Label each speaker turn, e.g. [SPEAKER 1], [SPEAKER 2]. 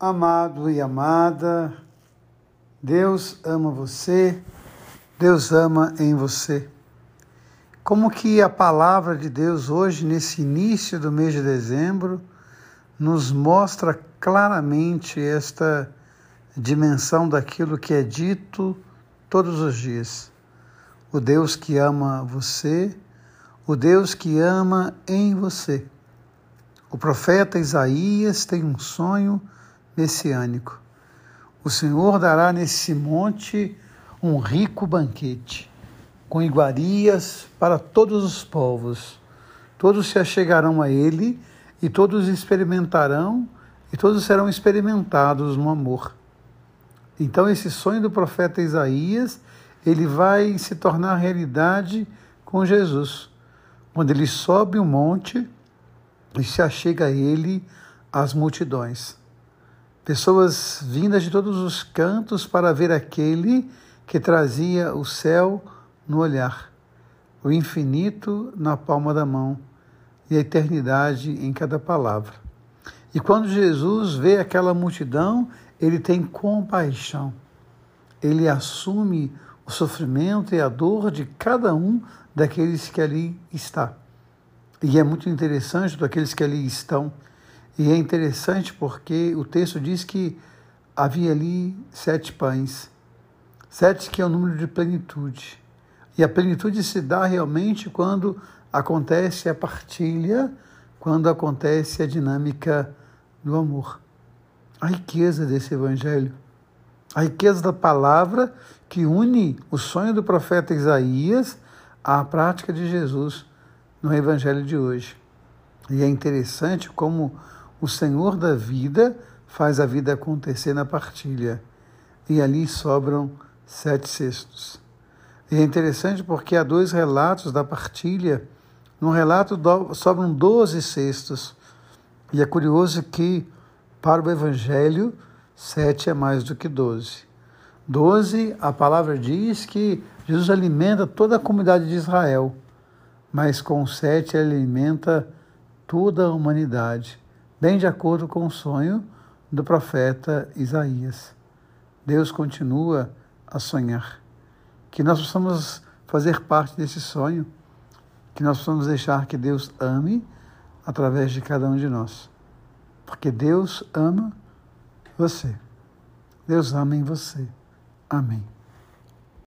[SPEAKER 1] Amado e amada, Deus ama você, Deus ama em você. Como que a palavra de Deus hoje, nesse início do mês de dezembro, nos mostra claramente esta dimensão daquilo que é dito todos os dias. O Deus que ama você, o Deus que ama em você. O profeta Isaías tem um sonho messiânico. O Senhor dará nesse monte um rico banquete, com iguarias para todos os povos. Todos se achegarão a ele e todos experimentarão e todos serão experimentados no amor. Então esse sonho do profeta Isaías, ele vai se tornar realidade com Jesus. Quando ele sobe o um monte e se achega a ele as multidões. Pessoas vindas de todos os cantos para ver aquele que trazia o céu no olhar, o infinito na palma da mão e a eternidade em cada palavra. E quando Jesus vê aquela multidão, ele tem compaixão. Ele assume o sofrimento e a dor de cada um daqueles que ali está. E é muito interessante daqueles que ali estão e é interessante porque o texto diz que havia ali sete pães, sete que é o número de plenitude. E a plenitude se dá realmente quando acontece a partilha, quando acontece a dinâmica do amor. A riqueza desse evangelho, a riqueza da palavra que une o sonho do profeta Isaías à prática de Jesus no evangelho de hoje. E é interessante como o Senhor da vida faz a vida acontecer na partilha. E ali sobram sete cestos. E é interessante porque há dois relatos da partilha. No relato sobram doze cestos. E é curioso que, para o Evangelho, sete é mais do que doze. Doze, a palavra diz que Jesus alimenta toda a comunidade de Israel, mas com sete ele alimenta toda a humanidade bem de acordo com o sonho do profeta Isaías. Deus continua a sonhar. Que nós possamos fazer parte desse sonho, que nós possamos deixar que Deus ame através de cada um de nós. Porque Deus ama você. Deus ama em você. Amém.